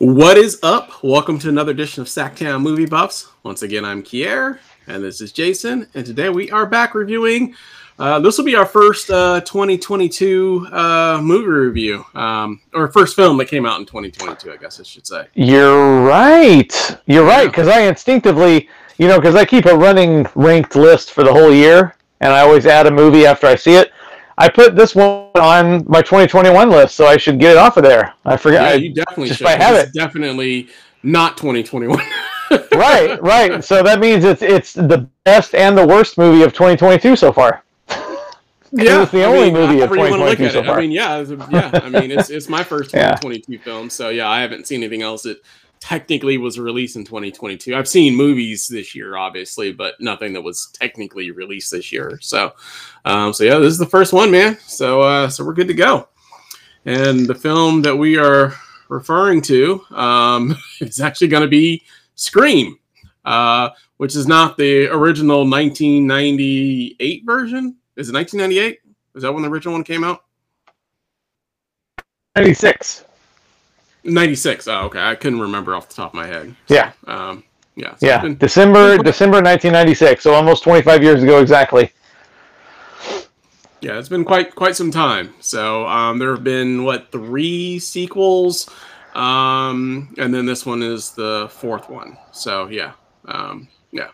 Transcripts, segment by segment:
What is up? Welcome to another edition of Sactown Movie Buffs. Once again, I'm Kier, and this is Jason, and today we are back reviewing. Uh, this will be our first uh, 2022 uh, movie review, um, or first film that came out in 2022, I guess I should say. You're right. You're right, because I instinctively, you know, because I keep a running ranked list for the whole year, and I always add a movie after I see it. I put this one on my 2021 list, so I should get it off of there. I forgot. Yeah, you definitely just should. I have It's it. Definitely not 2021. right, right. So that means it's it's the best and the worst movie of 2022 so far. Yeah, it's the I only mean, movie of however you wanna look 2022 so far. I mean, yeah, yeah. I mean, it's it's my first Yeah. 2022 film, so yeah, I haven't seen anything else that technically was released in 2022. I've seen movies this year, obviously, but nothing that was technically released this year. So, um, so yeah, this is the first one, man. So, uh, so we're good to go. And the film that we are referring to um, is actually going to be Scream, uh, which is not the original 1998 version. Is it 1998? Is that when the original one came out? 96. 96. Oh, okay. I couldn't remember off the top of my head. Yeah, Um, yeah. so yeah. been- December December 1996. So almost 25 years ago exactly. yeah, it's been quite quite some time. So um, there have been what three sequels, um, and then this one is the fourth one. So yeah, um, yeah,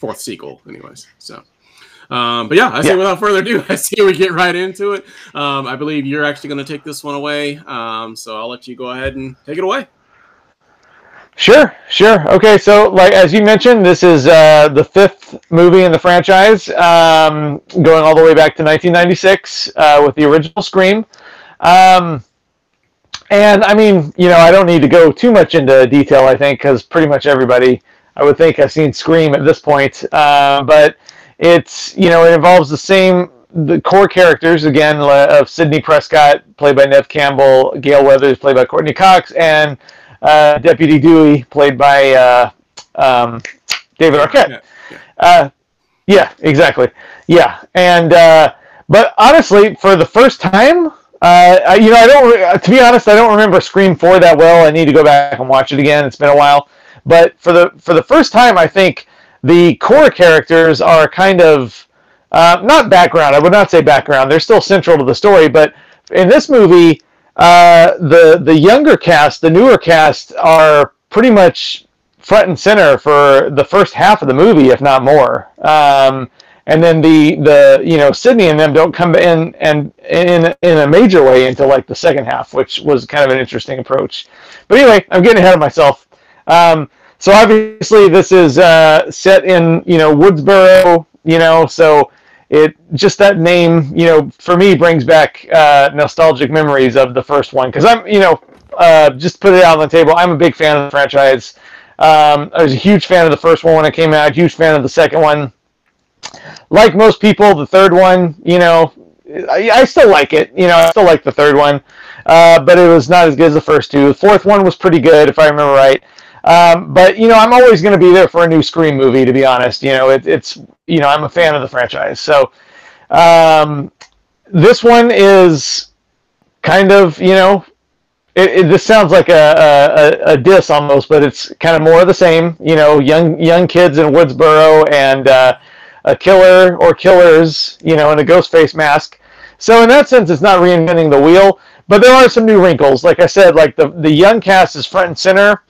fourth sequel, anyways. So. Um, but yeah, I say Yeah. without further ado, I say we get right into it. Um, I believe you're actually going to take this one away. Um, so I'll let you go ahead and take it away. Sure, sure. Okay, so like as you mentioned, this is uh, the fifth movie in the franchise, um, going all the way back to 1996 uh, with the original Scream. Um, and I mean, you know, I don't need to go too much into detail. I think because pretty much everybody, I would think, has seen Scream at this point. Uh, but it's you know, it involves the same the core characters again of Sidney Prescott, played by Neve Campbell, Gale Weathers, played by Courteney Cox, and uh, Deputy Dewey, played by uh, um, David Arquette. Yeah, yeah. Uh, yeah, exactly. Yeah, and uh, but honestly, for the first time, uh, you know, I don't. To be honest, I don't remember Scream Four that well. I need to go back and watch it again. It's been a while. But for the for the first time, I think the core characters are kind of uh, not background. I would not say background. They're still central to the story. But in this movie, uh, the the younger cast, the newer cast, are pretty much front and center for the first half of the movie, if not more. Um, and then the the you know Sidney and them don't come in and in in a major way until like the second half, which was kind of an interesting approach. But anyway, I'm getting ahead of myself. Um, so obviously this is uh, set in you know Woodsboro, you know, so it just that name you know for me brings back uh, nostalgic memories of the first one because I'm you know uh, just put it out on the table. I'm a big fan of the franchise. Um, I was a huge fan of the first one when it came out. Huge fan of the second one. Like most people, the third one, you know, I, I still like it. You know, I still like the third one, uh, but it was not as good as the first two. The fourth one was pretty good, if I remember right. Um, but you know, I'm always going to be there for a new Scream movie. To be honest, you know, it, it's you know, I'm a fan of the franchise. So um, this one is kind of you know it, it, this sounds like a, a, a diss almost, but it's kind of more of the same. You know, young young kids in Woodsboro and uh, a killer or killers, you know, in a ghost face mask. So in that sense, it's not reinventing the wheel, but there are some new wrinkles. Like I said, like the the young cast is front and center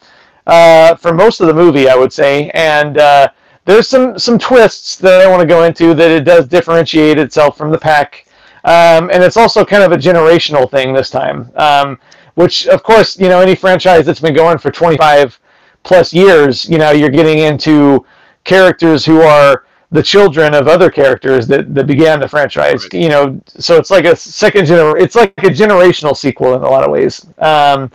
uh, for most of the movie, I would say, and uh, there's some some twists that I want to go into that it does differentiate itself from the pack, um, and it's also kind of a generational thing this time. Um, which, of course, you know, any franchise that's been going for 25 plus years, you know, you're getting into characters who are the children of other characters that, that began the franchise. Right. You know, so it's like a second gener. It's like a generational sequel in a lot of ways. Um,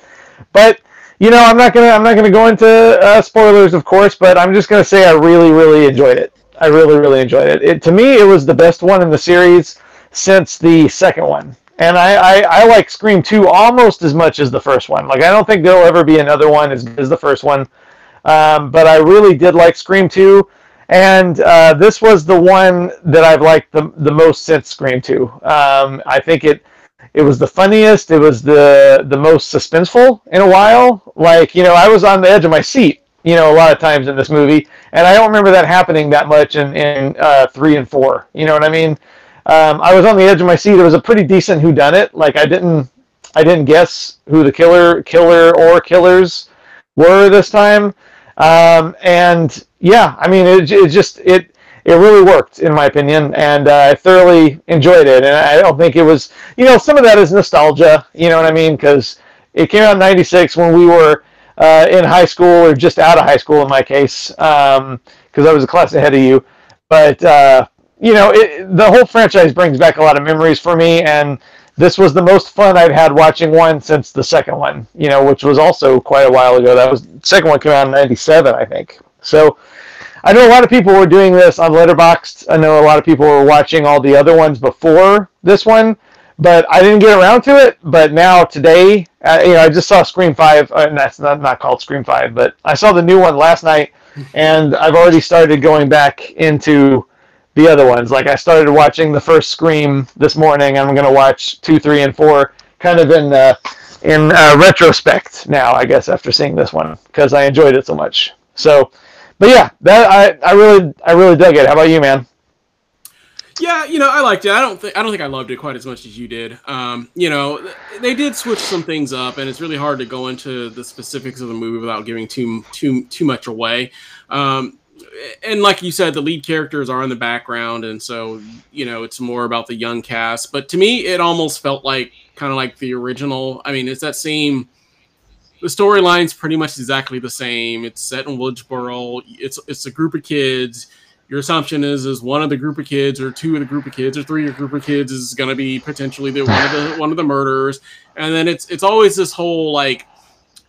but you know, I'm not gonna I'm not gonna go into uh, spoilers, of course, but I'm just gonna say I really really enjoyed it. I really really enjoyed it. It to me it was the best one in the series since the second one. And I, I, I like Scream 2 almost as much as the first one. Like I don't think there'll ever be another one as as the first one. Um, but I really did like Scream 2. And uh, this was the one that I've liked the, the most since Scream 2. Um, I think it it was the funniest. It was the the most suspenseful in a while. Like you know, I was on the edge of my seat. You know, a lot of times in this movie, and I don't remember that happening that much in in uh, three and four. You know what I mean? Um, I was on the edge of my seat. It was a pretty decent who done it. Like I didn't I didn't guess who the killer killer or killers were this time. Um, and yeah, I mean, it, it just it it really worked in my opinion, and uh, I thoroughly enjoyed it. And I don't think it was, you know, some of that is nostalgia. You know what I mean? Because it came out in '96 when we were uh, in high school or just out of high school in my case, because um, I was a class ahead of you. But uh, you know, it, the whole franchise brings back a lot of memories for me, and this was the most fun I've had watching one since the second one, you know, which was also quite a while ago. That was second one came out in '97, I think. So I know a lot of people were doing this on Letterboxd. I know a lot of people were watching all the other ones before this one, but I didn't get around to it. But now today, uh, you know, I just saw Scream Five, uh, and that's not not called Scream Five, but I saw the new one last night, and I've already started going back into the other ones. Like I started watching the first Scream this morning. I'm going to watch two, three, and four, kind of in uh, in uh, retrospect now, I guess, after seeing this one because I enjoyed it so much. So, but yeah, that I, I really I really dug it. How about you, man? Yeah, you know, I liked it. I don't think I don't think I loved it quite as much as you did. Um, you know, they did switch some things up, and it's really hard to go into the specifics of the movie without giving too too too much away. Um, and like you said, the lead characters are in the background, and so you know it's more about the young cast. But to me, it almost felt like kind of like the original. I mean, it's that same. The storyline's pretty much exactly the same. It's set in Woodsboro. It's it's a group of kids. Your assumption is is one of the group of kids, or two of the group of kids, or three of the group of kids is going to be potentially the one of the one of the murderers, and then it's it's always this whole like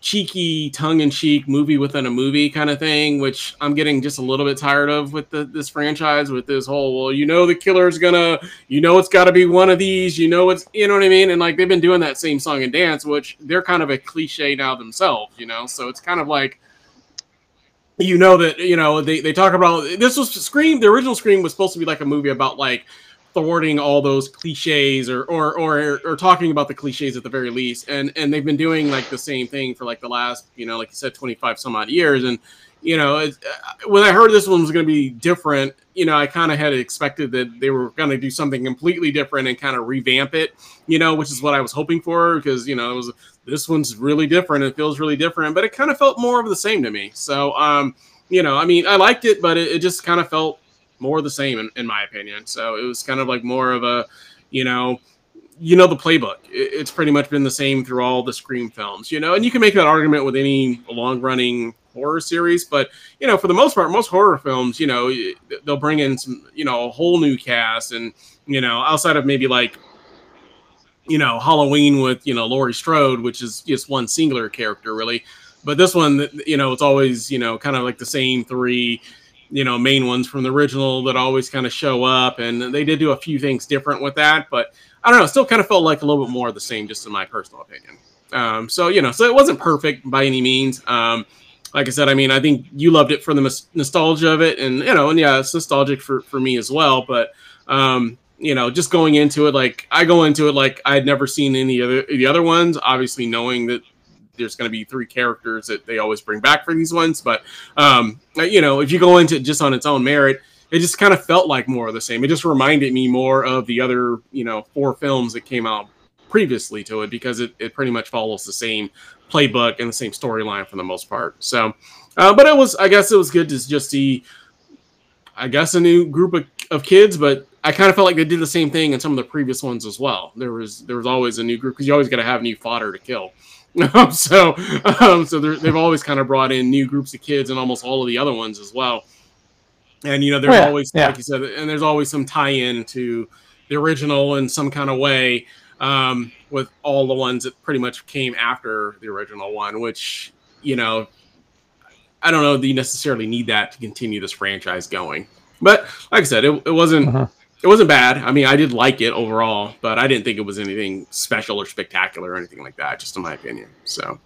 cheeky tongue-in-cheek movie within a movie kind of thing which i'm getting just a little bit tired of with the, this franchise with this whole well you know the killer's gonna you know it's got to be one of these you know it's you know what i mean? And like they've been doing that same song and dance which they're kind of a cliche now themselves you know? So it's kind of like you know that you know they, they talk about this was scream the original scream was supposed to be like a movie about like thwarting all those cliches or, or or or talking about the cliches at the very least. And and they've been doing like the same thing for like the last you know like you said 25 some odd years. And you know uh, when i heard this one was going to be different you know i kind of had expected that they were going to do something completely different and kind of revamp it you know which is what i was hoping for because you know it was this one's really different it feels really different but it kind of felt more of the same to me. So um you know i mean i liked it but it, it just kind of felt more the same in, in my opinion. So it was kind of like more of a, you know, you know the playbook. It's pretty much been the same through all the Scream films, you know, and you can make that argument with any long running horror series, but you know, for the most part, most horror films, you know, they'll bring in some, you know, a whole new cast, and you know, outside of maybe like, you know, Halloween with you know Laurie Strode, which is just one singular character really, but this one, you know, it's always you know kind of like the same three you know main ones from the original that always kind of show up and they did do a few things different with that but i don't know still kind of felt like a little bit more of the same just in my personal opinion. Um, so you know so it wasn't perfect by any means. Um, like i said i mean i think you loved it for the nostalgia of it and you know and yeah it's nostalgic for, for me as well but um, you know just going into it like i go into it like i'd never seen any of the, the other ones obviously knowing that there's going to be three characters that they always bring back for these ones. But um, you know, if you go into it just on its own merit, it just kind of felt like more of the same. It just reminded me more of the other, you know, four films that came out previously to it because it, it pretty much follows the same playbook and the same storyline for the most part. So, uh, but it was, I guess it was good to just see, I guess, a new group of, of kids, but I kind of felt like they did the same thing in some of the previous ones as well. There was there was always a new group because you always got to have new fodder to kill. so um, so they've always kind of brought in new groups of kids and almost all of the other ones as well. And you know, there's oh, yeah. always yeah. like you said, and there's always some tie-in to the original in some kind of way um, with all the ones that pretty much came after the original one, which you know, I don't know that you necessarily need that to continue this franchise going. But like I said, it, it wasn't. Uh-huh it wasn't bad. I mean, I did like it overall, but I didn't think it was anything special or spectacular or anything like that, just in my opinion. So,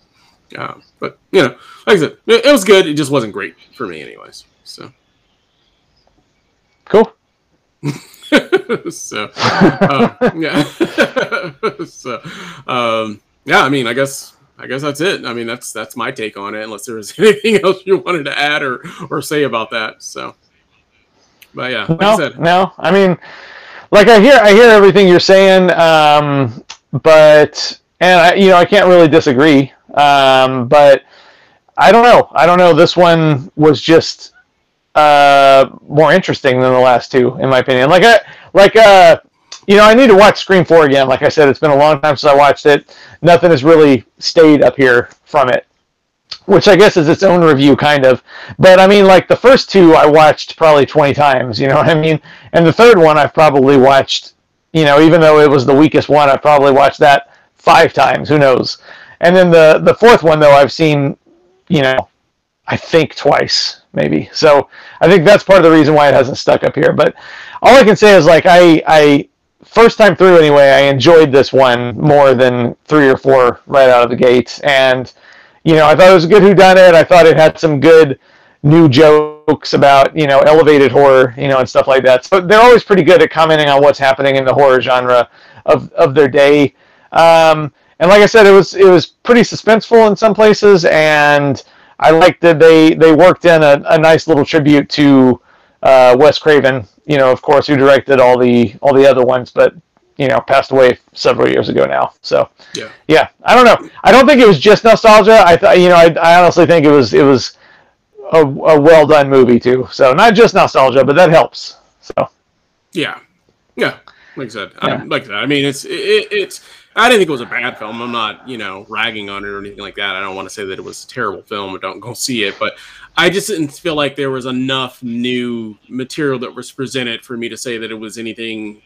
um, but you know, like I said, it, it, was good. It just wasn't great for me, anyways. So, cool. so um, yeah, so um, yeah. I mean, I guess I guess that's it. I mean, that's that's my take on it. Unless there was anything else you wanted to add or or say about that. So, but yeah, like no, I said, no. I mean, like I hear, I hear everything you're saying, um, but and I, you know, I can't really disagree. Um, but I don't know. I don't know. This one was just uh, more interesting than the last two, in my opinion. Like, I, like, uh, you know, I need to watch Scream Four again. Like I said, it's been a long time since I watched it. Nothing has really stayed up here from it, which I guess is its own review, kind of. But I mean, like the first two, I watched probably twenty times. You know what I mean? And the third one, I've probably watched. You know, even though it was the weakest one, I probably watched that five times. Who knows? And then the the fourth one, though, I've seen. You know, I think twice maybe. So I think that's part of the reason why it hasn't stuck up here. But all I can say is like I I first time through anyway, I enjoyed this one more than three or four right out of the gate. And you know, I thought it was a good Who Done It. I thought it had some good new jokes about you know elevated horror, you know, and stuff like that. So they're always pretty good at commenting on what's happening in the horror genre of of their day. Um, and like I said, it was it was pretty suspenseful in some places, and I liked that they they worked in a, a nice little tribute to uh, Wes Craven. You know, of course, who directed all the all the other ones, but you know, passed away several years ago now. So yeah, yeah. I don't know. I don't think it was just nostalgia. I thought you know, I, I honestly think it was it was a, a well done movie too. So not just nostalgia, but that helps. So yeah, yeah. Like I said, yeah. I, like that. I mean, it's it, it's I didn't think it was a bad film. I'm not, you know, ragging on it or anything like that. I don't want to say that it was a terrible film or don't go see it, but I just didn't feel like there was enough new material that was presented for me to say that it was anything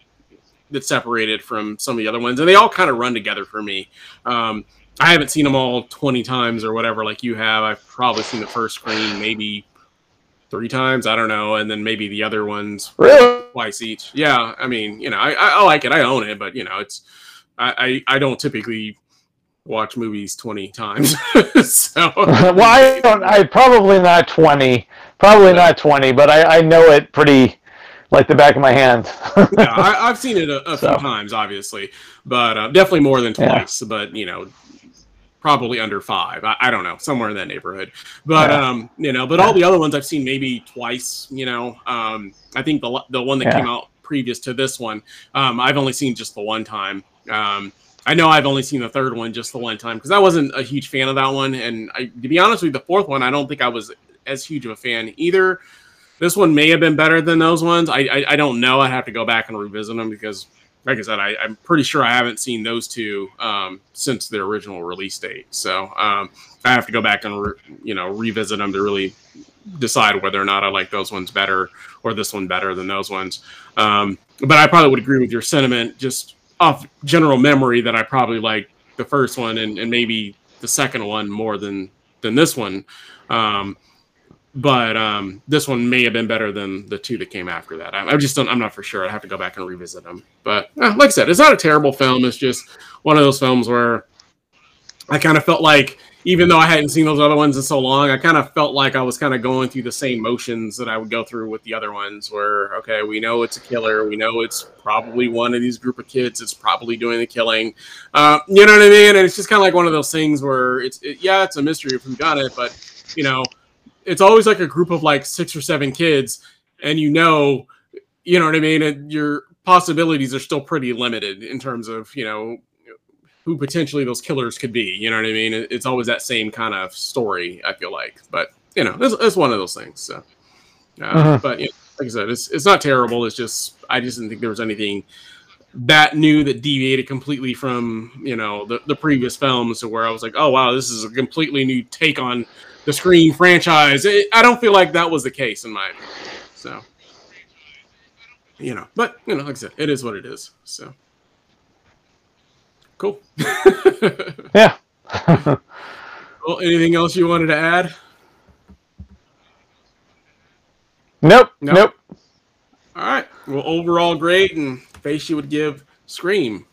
that separated from some of the other ones. And they all kind of run together for me. Um, I haven't seen them all 20 times or whatever, like you have. I've probably seen the first screen maybe three times. I don't know. And then maybe the other ones really? twice each. Yeah. I mean, you know, I, I like it. I own it, but, you know, it's, I, I, I don't typically watch movies 20 times. so well, I don't, I probably not 20, probably not 20, but I, I know it pretty like the back of my hand. yeah, I, have seen it a, a so. few times, obviously, but uh, definitely more than twice. Yeah. But you know, probably under five. I, I, don't know, somewhere in that neighborhood. But yeah. um, you know, but all the other ones I've seen maybe twice. You know, um, I think the the one that came out previous to this one, um, I've only seen just the one time. Um, I know I've only seen the third one just the one time because I wasn't a huge fan of that one, and I, to be honest with you, the fourth one I don't think I was as huge of a fan either. This one may have been better than those ones. I I, I don't know. I have to go back and revisit them because, like I said, I, am pretty sure I haven't seen those two um, since their original release date. So um, I have to go back and re, you know revisit them to really decide whether or not I like those ones better or this one better than those ones. Um, but I probably would agree with your sentiment just off general memory that I probably like the first one and, and maybe the second one more than than this one. Um, but um, this one may have been better than the two that came after that. I, I just don't. I'm not for sure. I have to go back and revisit them. But eh, like I said, it's not a terrible film. It's just one of those films where I kind of felt like even though I hadn't seen those other ones in so long, I kind of felt like I was kind of going through the same motions that I would go through with the other ones. Where okay, we know it's a killer, we know it's probably one of these group of kids. It's probably doing the killing. Uh, you know what I mean? And it's just kind of like one of those things where it's it, yeah, it's a mystery of who done it, but you know, it's always like a group of like six or seven kids, and you know, you know what I mean. And your possibilities are still pretty limited in terms of you know who potentially those killers could be. You know what I mean? It's always that same kind of story. I feel like, but you know, it's, it's one of those things. So, uh, uh-huh. but you know, like I said, it's it's not terrible. It's just I just didn't think there was anything that new that deviated completely from you know the, the previous films to where I was like, oh wow, this is a completely new take on the Scream franchise. It, I don't feel like that was the case in my opinion. So, you know, but you know, like I said, it is what it is. So. Cool. yeah. well, anything else you wanted to add? Nope. Nope. nope. All right. Well, overall, great. And face you would give Scream.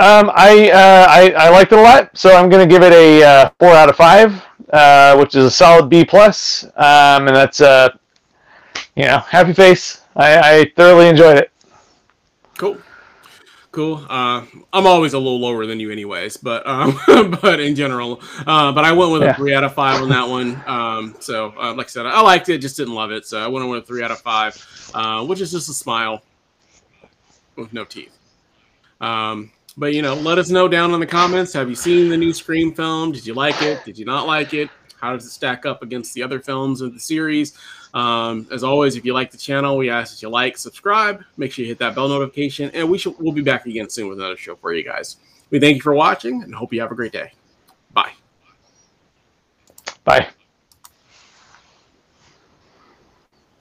Um, I, uh, I I liked it a lot, so I'm going to give it a uh, four out of five, uh, which is a solid B plus, um, and that's uh, you know, happy face. I, I thoroughly enjoyed it. Cool. Cool. Uh, I'm always a little lower than you, anyways, but um, but in general, uh, but I went with Yeah. a three out of five on that one. Um, so uh, like I said, I liked it, just didn't love it. So I went with a three out of five, uh, which is just a smile with no teeth. Um, but you know, let us know down in the comments. Have you seen the new Scream film? Did you like it? Did you not like it? How does it stack up against the other films of the series? Um, as always, if you like the channel, we ask that you like, subscribe, make sure you hit that bell notification, and we we'll be back again soon with another show for you guys. We thank you for watching and hope you have a great day. Bye. Bye.